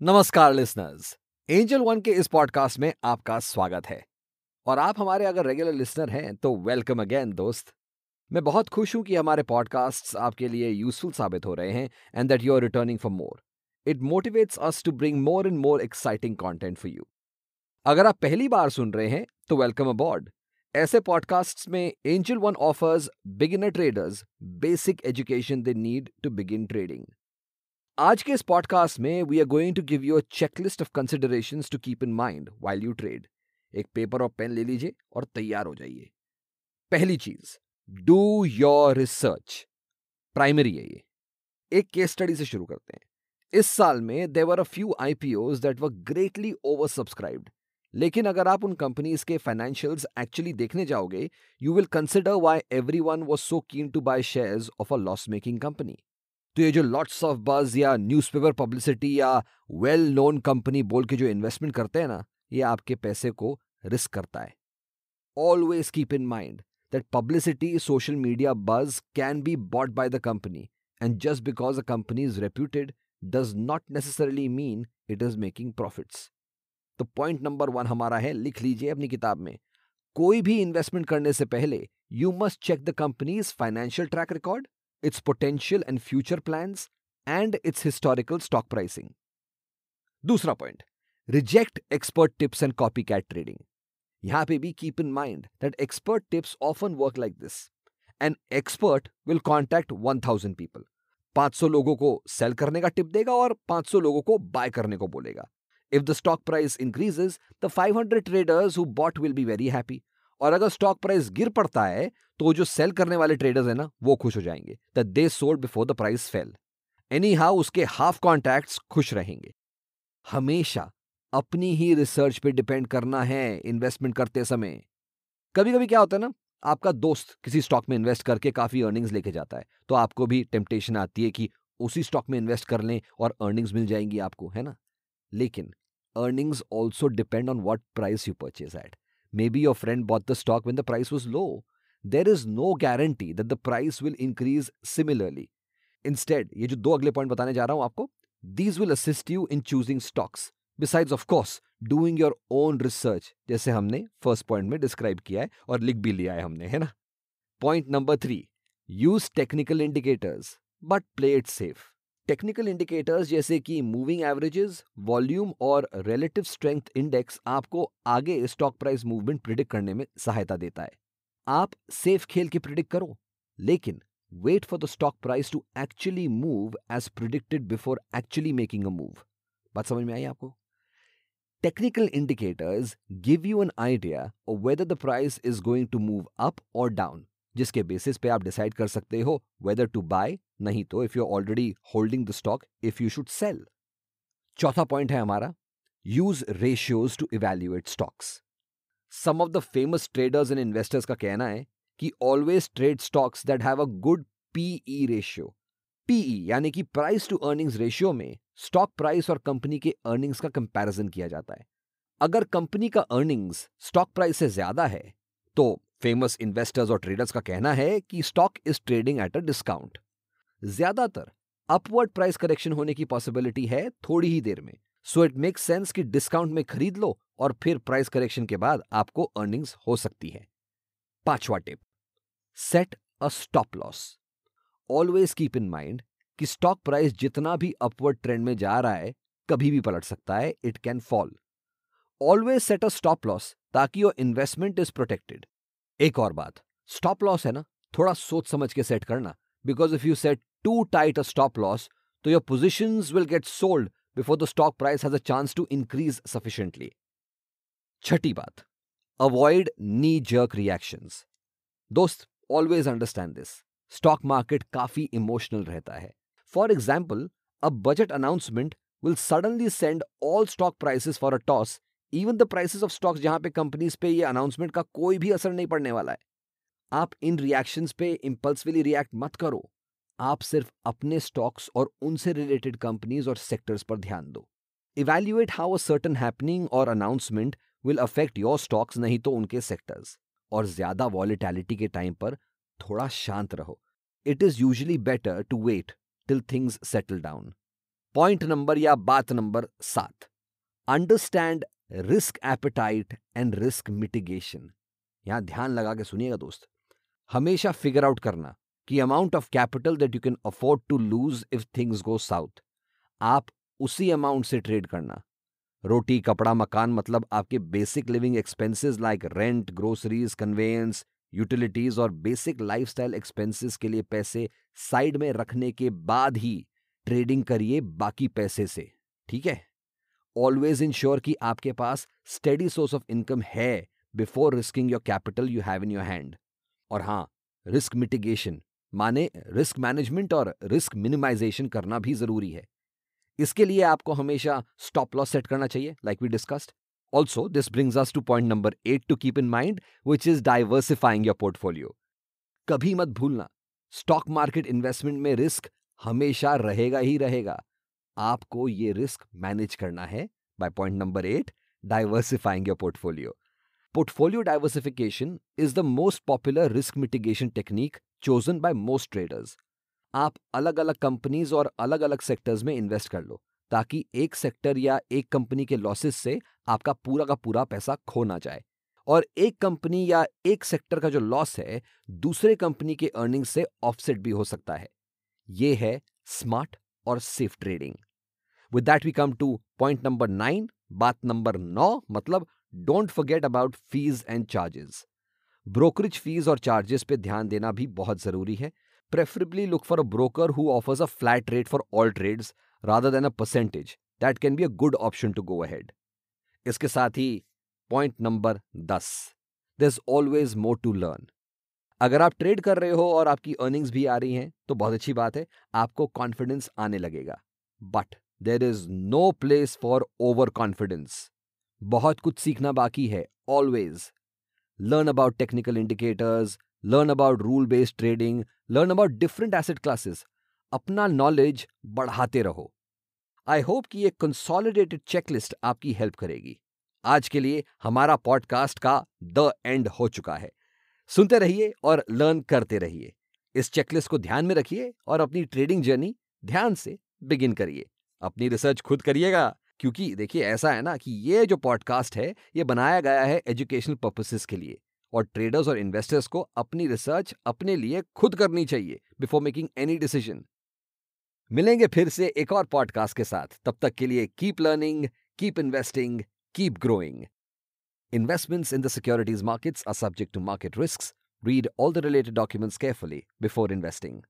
नमस्कार listeners angel one के इस पॉडकास्ट में आपका स्वागत है। और आप हमारे अगर रेगुलर लिसनर हैं तो वेलकम अगेन दोस्त। मैं बहुत खुश हूँ कि हमारे पॉडकास्ट्स आपके लिए यूजफुल साबित हो रहे हैं and that you are returning for more it motivates us to bring more and more exciting content for you अगर आप पहली बार सुन रहे हैं तो वेलकम अबॉर्ड ऐसे पॉडकास्ट्स में Angel One offers beginner traders basic education they need to begin trading आज के इस पॉडकास्ट में we are going to give you a checklist of consideration to keep in mind while you trade एक paper और pen ले लीजिए और तैयार हो जाइए। पहली चीज़ डू योर रिसर्च प्राइमरी है ये। एक केस स्टडी से शुरू करते हैं। इस साल में there were a few IPO that were greatly oversubscribed लेकिन अगर आप उन कंपनीज़ के फाइनेंशियल्स एक्चुअली देखने जाओगे you will consider why everyone was so keen to buy share of a loss making company तो ये जो लॉट्स ऑफ़ बज या न्यूज़पेपर पब्लिसिटी या वेल नोन कंपनी बोल के जो इन्वेस्टमेंट करते हैं ना, ये आपके पैसे को रिस्क करता है। Always keep in mind that publicity social media buzz can be bought by the company and just because a company is reputed does not necessarily mean it is making profits तो point number one हमारा है, लिख लीजिए अपनी किताब में। कोई भी इन्वेस्टमेंट करने से पहले you must check the company's financial track record its potential and future plans, and its historical stock pricing. दूसरा point reject expert tips and copycat trading यहाँ पे भी keep in mind that expert tips often work like this an expert will contact 1000 people 500 लोगों को cell करने का tip देगा और 500 लोगों को बाय करने को बोलेगा. If the stock price increases the 500 traders who bought will be very happy और अगर स्टॉक प्राइस गिर पड़ता है तो जो सेल करने वाले ट्रेडर्स है ना, वो खुश हो जाएँगे। That they sold before the price fell anyhow उसके हाफ़ कॉन्टैक्ट्स खुश रहेंगे। हमेशा अपनी ही रिसर्च पे डिपेंड करना है इन्वेस्टमेंट करते समय। कभी कभी क्या होता है ना, आपका दोस्त किसी स्टॉक में इन्वेस्ट करके काफ़ी अर्निंग्स लेके जाता है तो आपको भी टेम्पटेशन आती है कि उसी स्टॉक में इन्वेस्ट कर लें और अर्निंग्स मिल जाएँगी आपको, है ना? लेकिन earnings also depend on what price you purchase at Maybe your friend bought the stock when the price was low. There is no guarantee that the price will increase similarly. Instead, ये जो दो अगले point बताने जा रहा हूँ आपको will assist you in choosing stocks. Besides, of course, doing your own research, जैसे हमने फ़र्स्ट पॉइंट में डिस्क्राइब किया है और लिख भी लिया है हमने है ना point number three use technical indicators but play it safe technical indicators जैसे कि मूविंग एवरेजेस, वॉल्यूम और रिलेटिव स्ट्रेंथ इंडेक्स आपको आगे स्टॉक प्राइस मूवमेंट प्रिडिक्ट करने में सहायता देता है। आप सेफ़ खेल के प्रिडिक्ट करो लेकिन wait for the stock price to actually move as predicted before actually making a move. बात समझ में आई आपको? Technical indicators give you an idea whether the price is going to move up और डाउन। जिसके basis पे आप decide कर सकते हो वेदर टू बाय नहीं तो if you already holding the stock if you should sell चौथा पॉइंट है हमारा use ratios to evaluate stocks some of the famous traders and investors का कहना है कि always trade stocks that have a good PE ratio PE यानी कि price to earnings ratio में स्टॉक प्राइस और कंपनी के अर्निंग्स का कंपैरिजन किया जाता है। अगर कंपनी का अर्निंग्स स्टॉक प्राइस से ज़्यादा है तो फ़ेमस इन्वेस्टर्स और ट्रेडर्स का कहना है कि stock is trading at a discount ज़्यादातर अपवर्ड प्राइस करेक्शन होने की पॉसिबिलिटी है थोड़ी ही देर में। सो इट मेक्स सेंस कि डिस्काउंट में खरीद लो और फिर प्राइस करेक्शन के बाद आपको अर्निंग्स हो सकती है। पांचवा tip set a stop loss always keep in mind कि स्टॉक प्राइस जितना भी अपवर्ड ट्रेंड में जा रहा है, कभी भी पलट सकता है it can fall always set a stop loss ताकि योर इन्वेस्टमेंट इज़ प्रोटेक्टेड एक और बात स्टॉप लॉस है ना, थोड़ा सोच समझ के सेट करना because if you set too tight a stop loss तो your position will get sold before the stock price has a chance to increase sufficiently छठी बात अवॉइड नी जर्क रिएक्शन दोस्त always understand this stock market काफ़ी emotional रहता है. For example a budget announcement will suddenly send all stock prices for a toss even the prices of stocks जहाँ पे companies पे ये announcement का कोई भी असर नहीं पड़ने वाला है। आप इन रिएक्शंस पे इंपल्सिवली रिएक्ट मत करो। आप सिर्फ़ अपने स्टॉक्स और उनसे रिलेटेड कंपनीज़ और सेक्टर्स पर ध्यान दो। Evaluate how a certain happening और announcement will affect your stocks नहीं तो उनके सेक्टर्स और ज़्यादा वॉलिटैलिटी के टाइम पर थोड़ा शांत रहो। It is usually better to wait till things settle down point number या बात नंबर सात। Understand risk appetite and risk mitigation यहाँ ध्यान लगा के सुनिएगा दोस्त। हमेशा फिगर आउट करना कि amount of capital that you can afford to lose if things go south आप उसी अमाउंट से ट्रेड करना। रोटी, कपड़ा, मकान मतलब आपके basic living expenses like rent groceries conveyance utilities और बेसिक लाइफस्टाइल एक्सपेंसेस के लिए पैसे साइड में रखने के बाद ही ट्रेडिंग करिए बाकी पैसे से। ठीक है? ऑलवेज इंश्योर कि आपके पास स्टेडी सोर्स ऑफ़ इनकम है before risking your capital you have in your hand और हाँ रिस्क मिटिगेशन माने रिस्क मैनेजमेंट और रिस्क मिनिमाइजेशन करना भी ज़रूरी है। इसके लिए आपको हमेशा स्टॉप लॉस सेट करना चाहिए like we discussed also this brings us to point number eight to keep in mind which is diversifying your portfolio कभी मत भूलना स्टॉक मार्केट इन्वेस्टमेंट में रिस्क हमेशा रहेगा ही रहेगा। आपको ये रिस्क मैनेज करना है by point number eight, diversifying your portfolio. Portfolio diversification is the most popular risk mitigation technique chosen by most traders. आप अलग अलग कंपनीज़ और अलग अलग सेक्टर्स में इन्वेस्ट कर लो, ताकि एक सेक्टर या एक कंपनी के लॉसेस से आपका पूरा का पूरा पैसा खो ना जाए। और एक कंपनी या एक सेक्टर का जो लॉस है, दूसरे कंपनी के अर्निंग से ऑफसेट भी हो सकता है। ये है स्मार्ट और safe trading with that we come to point number nine बात नंबर नौ मतलब don't forget about fees and charges brokerage fees और चार्जेस पे ध्यान देना भी बहुत ज़रूरी है. Preferably look for a broker who offers a flat rate for all trades rather than a percentage that can be a good option to go ahead इसके साथ ही पॉइंट नंबर दस. दस ऑलवेज मोर टू लर्न अगर आप trade कर रहे हो और आपकी अर्निंग्स भी आ रही हैं तो बहुत अच्छी बात है, आपको कॉन्फिडेंस आने लगेगा। But there is no place for overconfidence बहुत कुछ सीखना बाकी है always learn about technical indicators learn about rule based trading learn about different asset classes अपना नॉलेज बढ़ाते रहो। आई होप कि ये कंसोलिडेटेड चेकलिस्ट आपकी हेल्प करेगी। आज के लिए हमारा पॉडकास्ट का द एंड हो चुका है। सुनते रहिए और लर्न करते रहिए। इस चेकलिस्ट को ध्यान में रखिए और अपनी ट्रेडिंग जर्नी ध्यान से बिगिन करिए। अपनी रिसर्च खुद करिएगा, क्योंकि देखिए ऐसा है ना कि ये जो पॉडकास्ट है, ये बनाया गया है एजुकेशनल पर्पसेस के लिए और ट्रेडर्स और इन्वेस्टर्स को अपनी रिसर्च अपने लिए खुद करनी चाहिए बिफोर मेकिंग एनी डिसीज़न। मिलेंगे फिर से एक और पॉडकास्ट के साथ। तब तक के लिए keep learning, keep investing, keep growing. Investments in the securities markets are subject to market risks. Read all the related documents carefully before investing.